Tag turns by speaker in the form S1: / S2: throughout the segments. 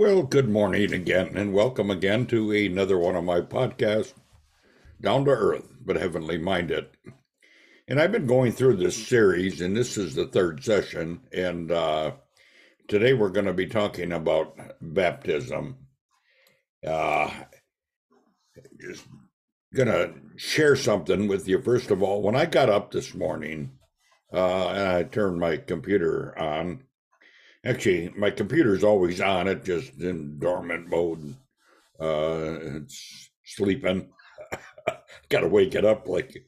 S1: Well, good morning again, and welcome again to another one of my podcasts, Down to Earth but Heavenly Minded. And I've been going through this series, and this is the third session. And uh, today we're going to be talking about baptism. Uh, just going to share something with you. First of all, when I got up this morning uh, and I turned my computer on, Actually, my computer's always on. It just in dormant mode. Uh, it's sleeping. Got to wake it up like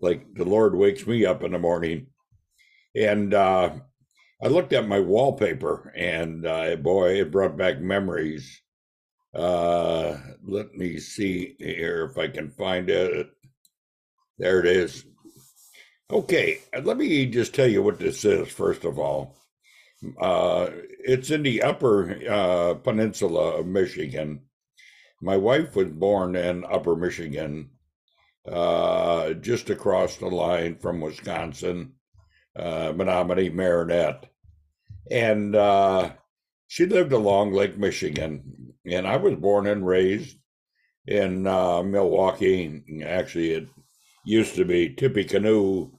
S1: like the Lord wakes me up in the morning. And uh, I looked at my wallpaper, and uh, boy, it brought back memories. Uh, let me see here if I can find it. There it is. Okay, let me just tell you what this is, first of all. Uh, it's in the upper uh, peninsula of Michigan. My wife was born in upper Michigan, uh, just across the line from Wisconsin, uh, Menominee, Marinette. And uh, she lived along Lake Michigan. And I was born and raised in uh, Milwaukee. Actually, it used to be Tippecanoe,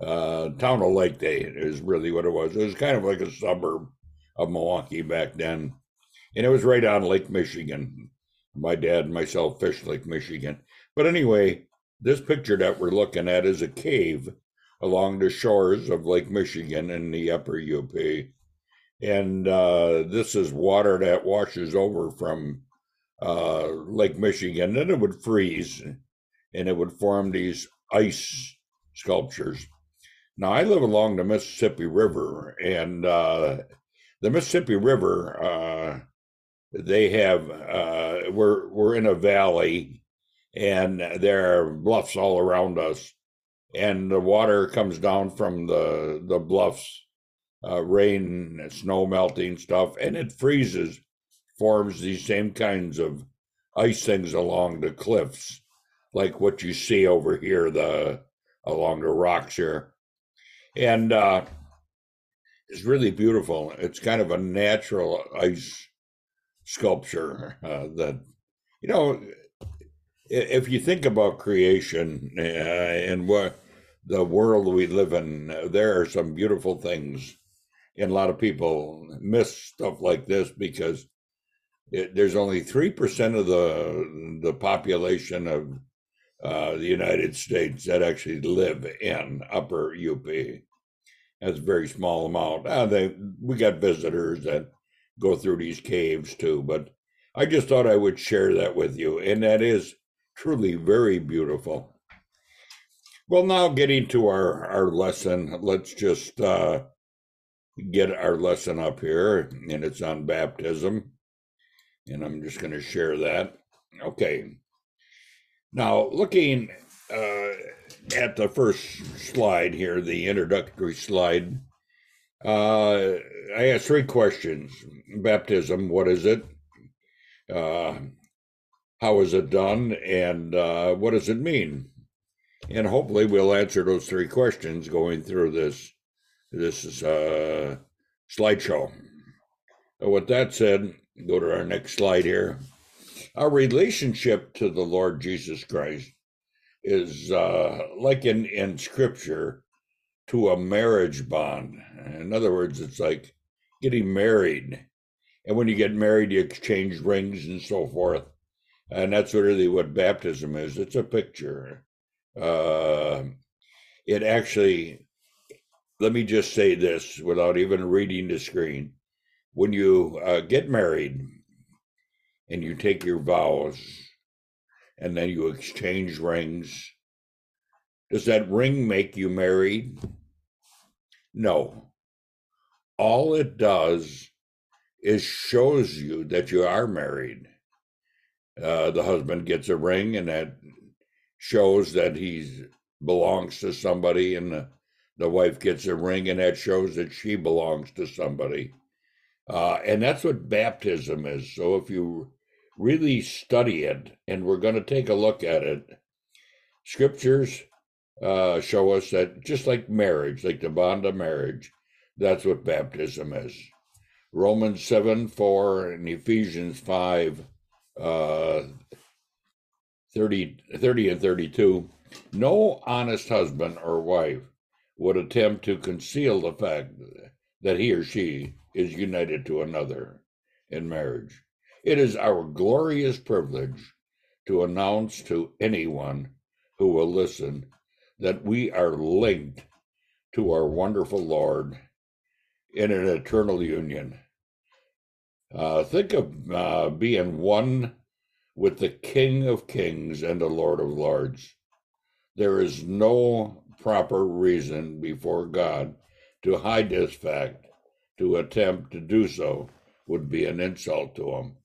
S1: uh, town of Lake Day is really what it was. It was kind of like a suburb of Milwaukee back then, and it was right on Lake Michigan. My dad and myself fished Lake Michigan. But anyway, this picture that we're looking at is a cave along the shores of Lake Michigan in the upper UP. And uh, this is water that washes over from uh, Lake Michigan, and it would freeze and it would form these ice sculptures. Now I live along the Mississippi River, and uh, the Mississippi River, uh, they have uh, we're we're in a valley, and there are bluffs all around us, and the water comes down from the the bluffs, uh, rain, snow melting stuff, and it freezes, forms these same kinds of ice things along the cliffs, like what you see over here, the along the rocks here and uh, it's really beautiful. It's kind of a natural ice sculpture uh, that you know. If you think about creation uh, and what the world we live in, there are some beautiful things, and a lot of people miss stuff like this because it, there's only three percent of the the population of uh, the United States that actually live in Upper UP. That's a very small amount. Uh, they we got visitors that go through these caves too, but I just thought I would share that with you, and that is truly very beautiful. Well, now getting to our our lesson, let's just uh, get our lesson up here, and it's on baptism, and I'm just going to share that. Okay. Now, looking uh, at the first slide here, the introductory slide, uh, I asked three questions. Baptism, what is it? Uh, how is it done? And uh, what does it mean? And hopefully we'll answer those three questions going through this this uh, slideshow. With that said, go to our next slide here. Our relationship to the Lord Jesus Christ is uh, like in, in scripture to a marriage bond. In other words, it's like getting married. And when you get married, you exchange rings and so forth. And that's really what baptism is it's a picture. Uh, it actually, let me just say this without even reading the screen. When you uh, get married and you take your vows, and then you exchange rings. Does that ring make you married? No. All it does is shows you that you are married. Uh, the husband gets a ring, and that shows that he belongs to somebody, and the, the wife gets a ring, and that shows that she belongs to somebody. Uh, and that's what baptism is. So if you really study it, and we're going to take a look at it. Scriptures uh, show us that just like marriage, like the bond of marriage, that's what baptism is. Romans 7 4 and Ephesians 5 uh, 30, 30 and 32. No honest husband or wife would attempt to conceal the fact that he or she is united to another in marriage. It is our glorious privilege to announce to anyone who will listen that we are linked to our wonderful Lord in an eternal union. Uh, think of uh, being one with the King of Kings and the Lord of Lords. There is no proper reason before God to hide this fact. To attempt to do so would be an insult to him.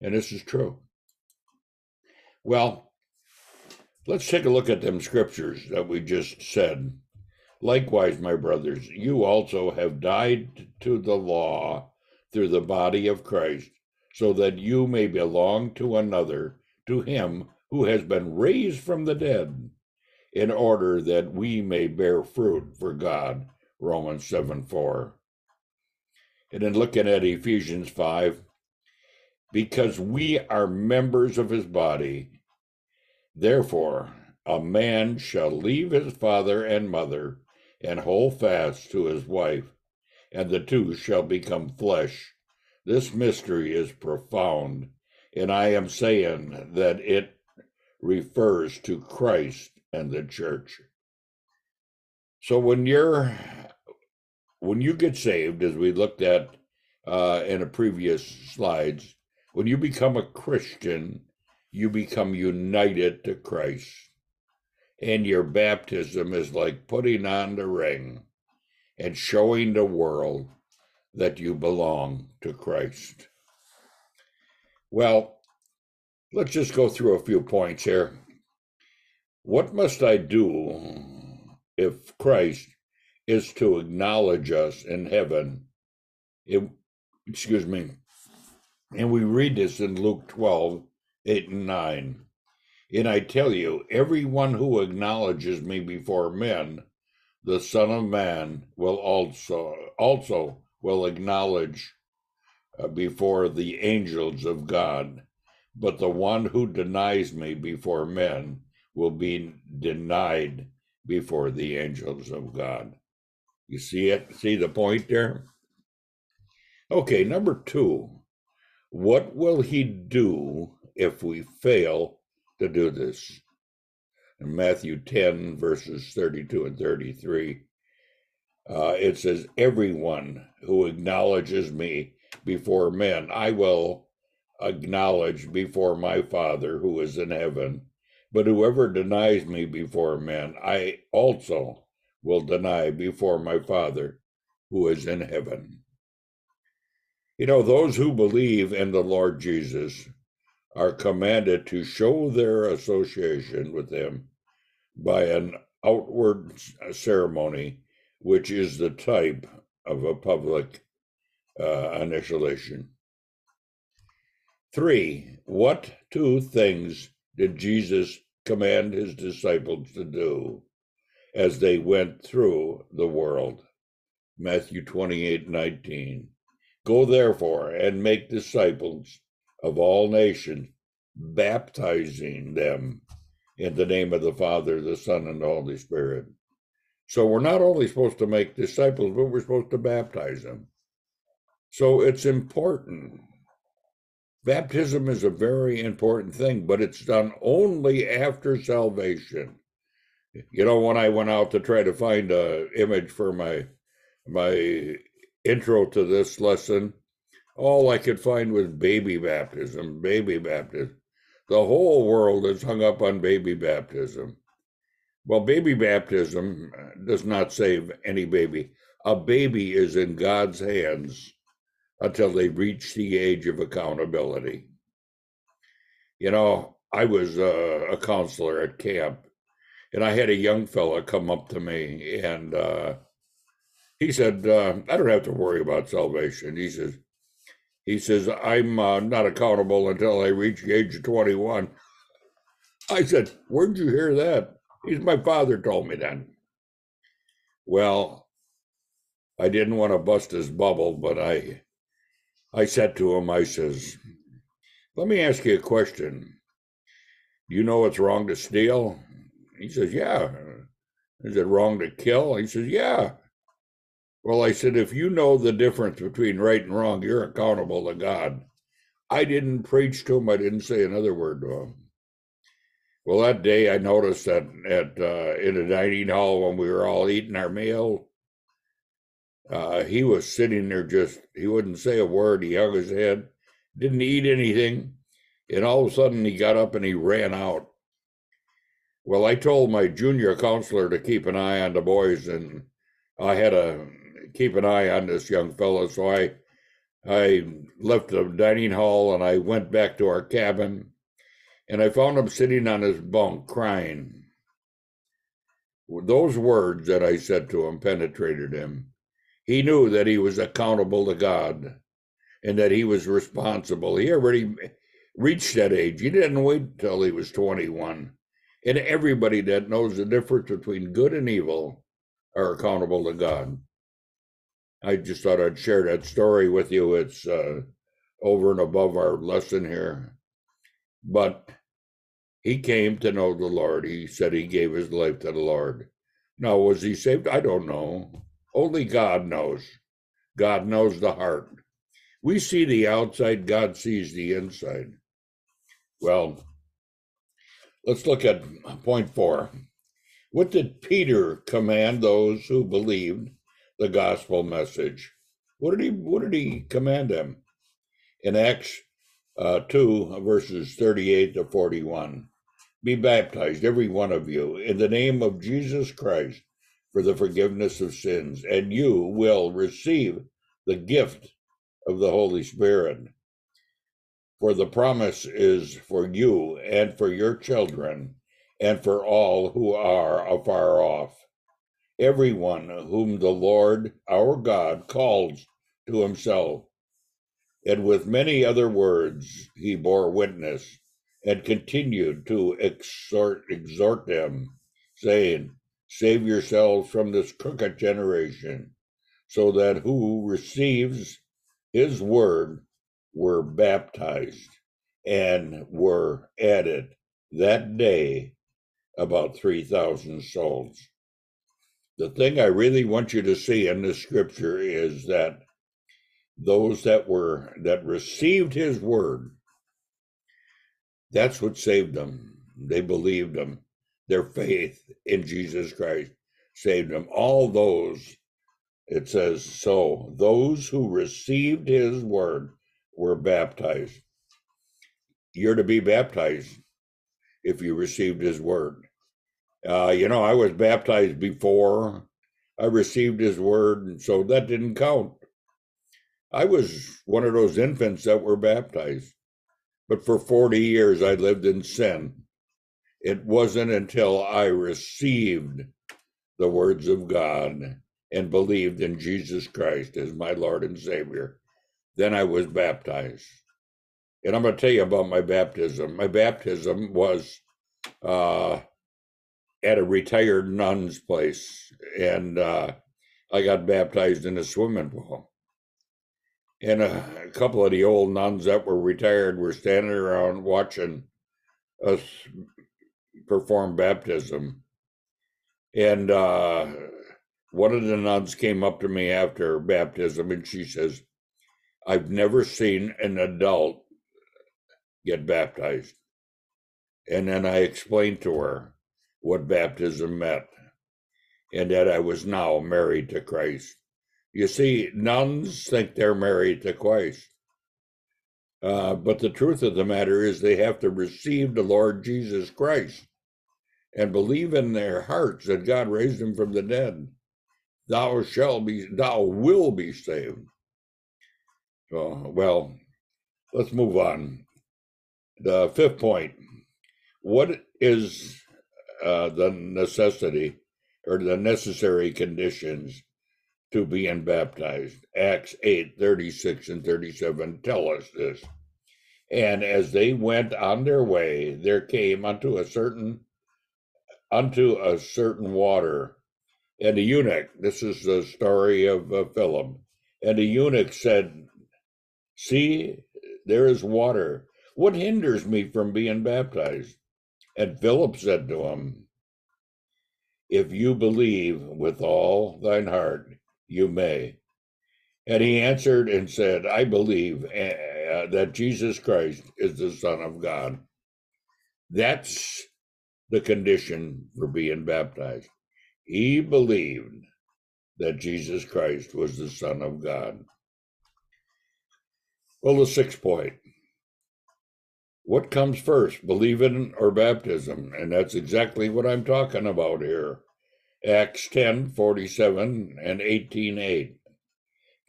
S1: And this is true. Well, let's take a look at them scriptures that we just said. Likewise, my brothers, you also have died to the law through the body of Christ, so that you may belong to another, to him who has been raised from the dead, in order that we may bear fruit for God. Romans 7 4. And then looking at Ephesians 5, because we are members of his body, therefore a man shall leave his father and mother and hold fast to his wife, and the two shall become flesh. This mystery is profound, and I am saying that it refers to Christ and the church. So when you're when you get saved, as we looked at uh, in the previous slides, when you become a Christian, you become united to Christ. And your baptism is like putting on the ring and showing the world that you belong to Christ. Well, let's just go through a few points here. What must I do if Christ is to acknowledge us in heaven? It, excuse me. And we read this in Luke 12, 8 and 9. And I tell you, everyone who acknowledges me before men, the Son of Man will also also will acknowledge uh, before the angels of God. But the one who denies me before men will be denied before the angels of God. You see it? See the point there? Okay, number two. What will he do if we fail to do this. In Matthew 10, verses 32 and 33, uh, it says, Everyone who acknowledges me before men, I will acknowledge before my Father who is in heaven. But whoever denies me before men, I also will deny before my Father who is in heaven. You know, those who believe in the Lord Jesus are commanded to show their association with him by an outward ceremony, which is the type of a public uh, initiation. Three, what two things did Jesus command his disciples to do as they went through the world? Matthew 28 19. Go therefore and make disciples of all nations, baptizing them in the name of the Father, the Son, and the Holy Spirit. So we're not only supposed to make disciples, but we're supposed to baptize them. So it's important. Baptism is a very important thing, but it's done only after salvation. You know, when I went out to try to find a image for my my intro to this lesson, all I could find was baby baptism, baby baptism. The whole world is hung up on baby baptism. Well, baby baptism uh, does not save any baby. A baby is in God's hands until they reach the age of accountability. You know, I was uh, a counselor at camp, and I had a young fella come up to me, and uh, he said, uh, I don't have to worry about salvation. He says, he says, I'm uh, not accountable until I reach the age of 21. I said, Where'd you hear that? He's my father told me that. Well, I didn't want to bust his bubble, but I I said to him, I says, let me ask you a question. You know it's wrong to steal? He says, yeah. Is it wrong to kill? He says, yeah. Well, I said, if you know the difference between right and wrong, you're accountable to God. I didn't preach to him. I didn't say another word to him. Well, that day I noticed that at uh, in a dining hall when we were all eating our meal, uh, he was sitting there just he wouldn't say a word. He hung his head, didn't eat anything, and all of a sudden he got up and he ran out. Well, I told my junior counselor to keep an eye on the boys, and I had to keep an eye on this young fellow. So I I left the dining hall and I went back to our cabin and I found him sitting on his bunk crying. Those words that I said to him penetrated him. He knew that he was accountable to God and that he was responsible. He already reached that age. He didn't wait till he was 21. And everybody that knows the difference between good and evil are accountable to God. I just thought I'd share that story with you. It's uh, over and above our lesson here. But he came to know the Lord. He said he gave his life to the Lord. Now, was he saved? I don't know. Only God knows. God knows the heart. We see the outside, God sees the inside. Well, let's look at point four. What did Peter command those who believed the gospel message? What did he what did he command them? In Acts uh, 2, verses 38 to 41. Be baptized, every one of you, in the name of Jesus Christ for the forgiveness of sins, and you will receive the gift of the Holy Spirit. For the promise is for you and for your children and for all who are afar off, everyone whom the Lord our God calls to himself. And with many other words he bore witness and continued to exhort, exhort them, saying, Save yourselves from this crooked generation, so that who receives his word were baptized and were added that day about 3,000 souls. The thing I really want you to see in this scripture is that those that were that received his word that's what saved them. They believed them. Their faith in Jesus Christ saved them. All those, it says, so those who received his word were baptized. You're to be baptized if you received his word. Uh, you know, I was baptized before I received his word, and so that didn't count. I was one of those infants that were baptized. But for 40 years, I lived in sin. It wasn't until I received the words of God and believed in Jesus Christ as my Lord and Savior, then I was baptized. And I'm going to tell you about my baptism. My baptism was uh, at a retired nun's place, and uh, I got baptized in a swimming pool and a, a, couple of the old nuns that were retired were standing around watching us perform baptism. And uh, one of the nuns came up to me after baptism and she says, I've never seen an adult get baptized. And then I explained to her what baptism meant and that I was now married to Christ. You see, nuns think they're married to Christ. Uh, but the truth of the matter is, they have to receive the Lord Jesus Christ and believe in their hearts that God raised him from the dead. Thou shall be, thou will be saved. So, well, let's move on. The fifth point what is uh, the necessity or the necessary conditions to being baptized. Acts 8 36 and 37 tell us this. And as they went on their way, there came unto a certain unto a certain water, and the eunuch. This is the story of uh, Philip. And the eunuch said See, there is water. What hinders me from being baptized? And Philip said to him, If you believe with all thine heart, you may. And he answered and said, I believe uh, that Jesus Christ is the Son of God. That's the condition for being baptized. He believed that Jesus Christ was the Son of God. Well, the sixth point what comes first, believing or baptism? And that's exactly what I'm talking about here. Acts 10 47 and 18 8.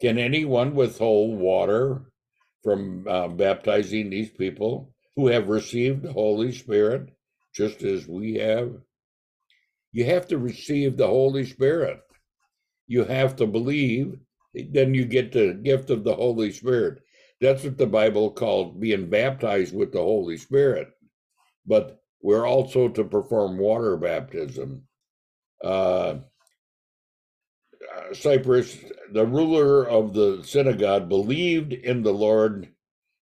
S1: Can anyone withhold water from uh, baptizing these people who have received the Holy Spirit just as we have? You have to receive the Holy Spirit. You have to believe, then you get the gift of the Holy Spirit. That's what the Bible called being baptized with the Holy Spirit. But we're also to perform water baptism. Uh, uh, Crispus, the ruler of the synagogue, believed in the Lord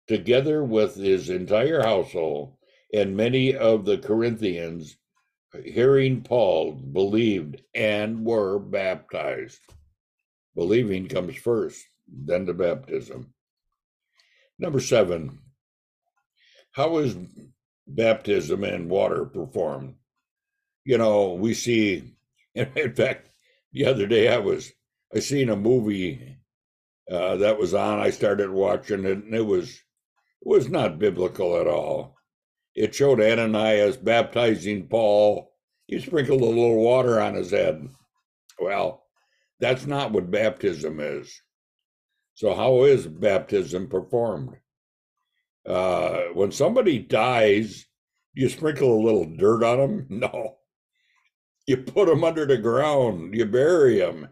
S1: together with his entire household, and many of the Corinthians, hearing Paul, believed and were baptized. Believing comes first, then the baptism. Number seven, how is baptism in water performed? You know, we see, in fact, the other day I was, I seen a movie uh, that was on. I started watching it, and it was, it was not biblical at all. It showed Ananias baptizing Paul. He sprinkled a little water on his head. Well, that's not what baptism is. So, how is baptism performed? Uh, when somebody dies, you sprinkle a little dirt on them? No. You put them under the ground, you bury them.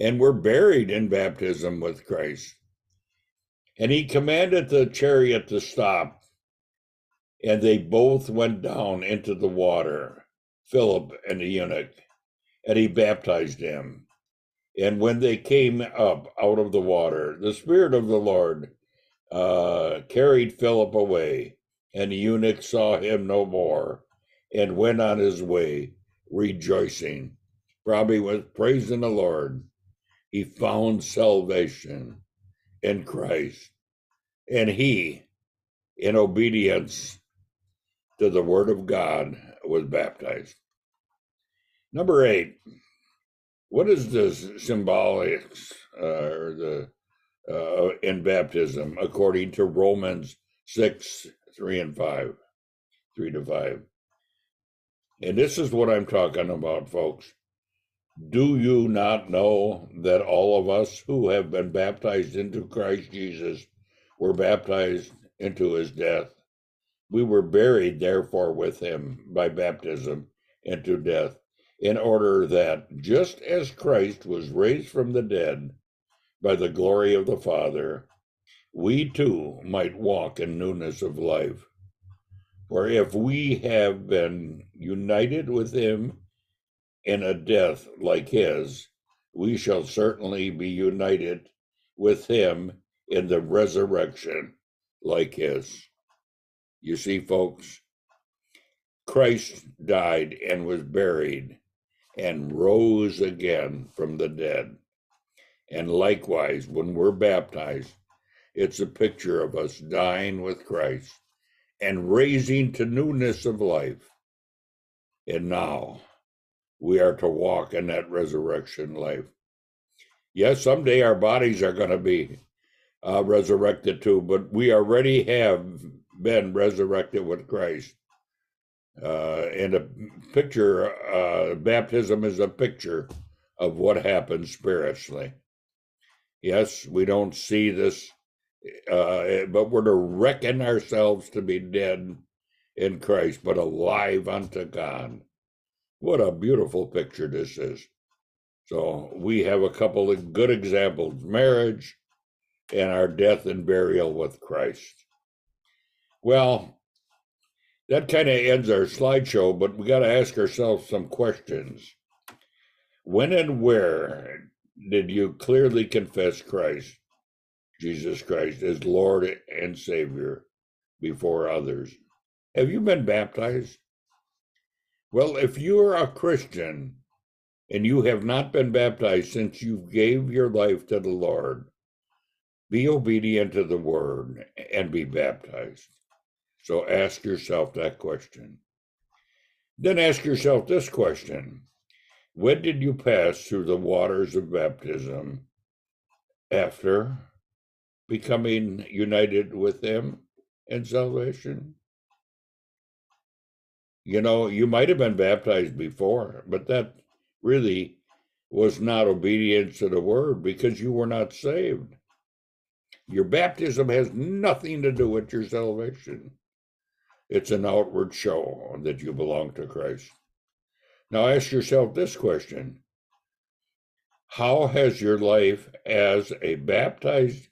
S1: And we're buried in baptism with Christ. And he commanded the chariot to stop. And they both went down into the water, Philip and the eunuch, and he baptized him. And when they came up out of the water, the Spirit of the Lord uh, carried Philip away, and the eunuch saw him no more and went on his way, rejoicing. Probably was praising the Lord. He found salvation in Christ. And he, in obedience to the word of God, was baptized. Number eight, what is the symbolics uh, or the uh, in baptism according to Romans 6 3 and 5, 3 to 5. And this is what I'm talking about, folks. Do you not know that all of us who have been baptized into Christ Jesus were baptized into his death? We were buried, therefore, with him by baptism into death in order that just as Christ was raised from the dead by the glory of the Father, we too might walk in newness of life. For if we have been united with him in a death like his, we shall certainly be united with him in the resurrection like his. You see, folks, Christ died and was buried and rose again from the dead. And likewise, when we're baptized, it's a picture of us dying with Christ and raising to newness of life. And now we are to walk in that resurrection life. Yes, someday our bodies are going to be uh, resurrected too, but we already have been resurrected with Christ. Uh, and a picture, uh, baptism is a picture of what happens spiritually. Yes, we don't see this, uh, but we're to reckon ourselves to be dead in Christ, but alive unto God. What a beautiful picture this is. So we have a couple of good examples marriage and our death and burial with Christ. Well, that kind of ends our slideshow, but we got to ask ourselves some questions. When and where did you clearly confess Christ? Jesus Christ as Lord and Savior before others. Have you been baptized? Well, if you are a Christian and you have not been baptized since you gave your life to the Lord, be obedient to the word and be baptized. So ask yourself that question. Then ask yourself this question When did you pass through the waters of baptism after becoming united with Him in salvation? You know, you might have been baptized before, but that really was not obedience to the word because you were not saved. Your baptism has nothing to do with your salvation. It's an outward show that you belong to Christ. Now ask yourself this question How has your life as a baptized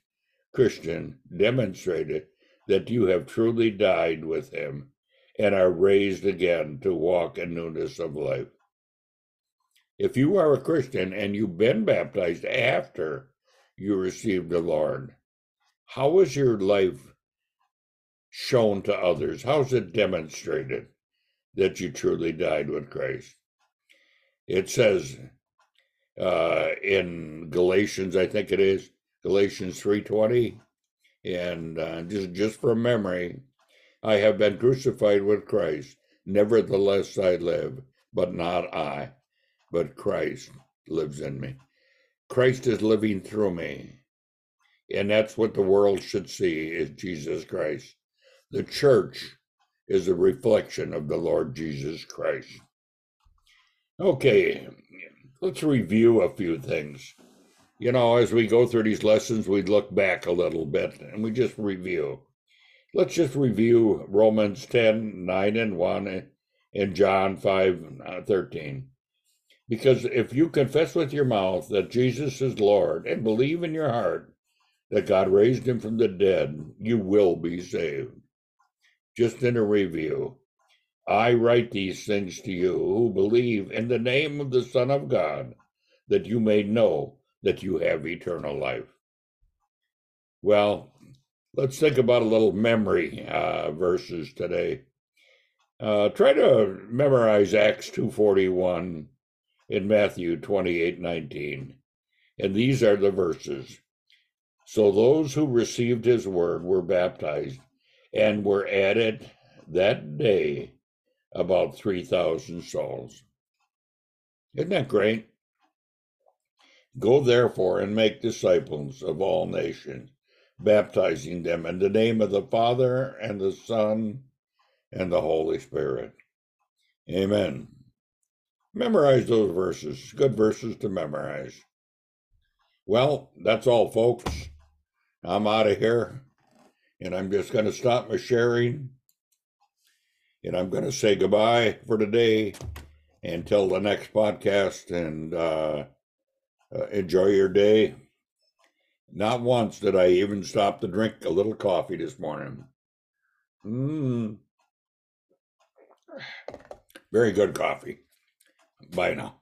S1: Christian demonstrated that you have truly died with Him and are raised again to walk in newness of life? If you are a Christian and you've been baptized after you received the Lord, how is your life shown to others? How's it demonstrated that you truly died with Christ? It says uh, in Galatians, I think it is Galatians three twenty, and uh, just just from memory, I have been crucified with Christ. Nevertheless, I live, but not I, but Christ lives in me. Christ is living through me. And that's what the world should see is Jesus Christ. The church is a reflection of the Lord Jesus Christ. Okay, let's review a few things. You know, as we go through these lessons, we look back a little bit and we just review. Let's just review Romans 10 9 and 1 and John 5 uh, 13. Because if you confess with your mouth that Jesus is Lord and believe in your heart that God raised him from the dead, you will be saved. Just in a review, I write these things to you who believe in the name of the Son of God, that you may know that you have eternal life. Well, let's think about a little memory uh, verses today. Uh, try to memorize Acts 241 in Matthew 28 19. And these are the verses. So those who received his word were baptized and were added that day about 3,000 souls. Isn't that great? Go therefore and make disciples of all nations, baptizing them in the name of the Father and the Son and the Holy Spirit. Amen. Memorize those verses. Good verses to memorize. Well, that's all, folks. I'm out of here and I'm just going to stop my sharing and I'm going to say goodbye for today until the next podcast and uh, uh, enjoy your day. Not once did I even stop to drink a little coffee this morning. Mmm. Very good coffee. Bye now.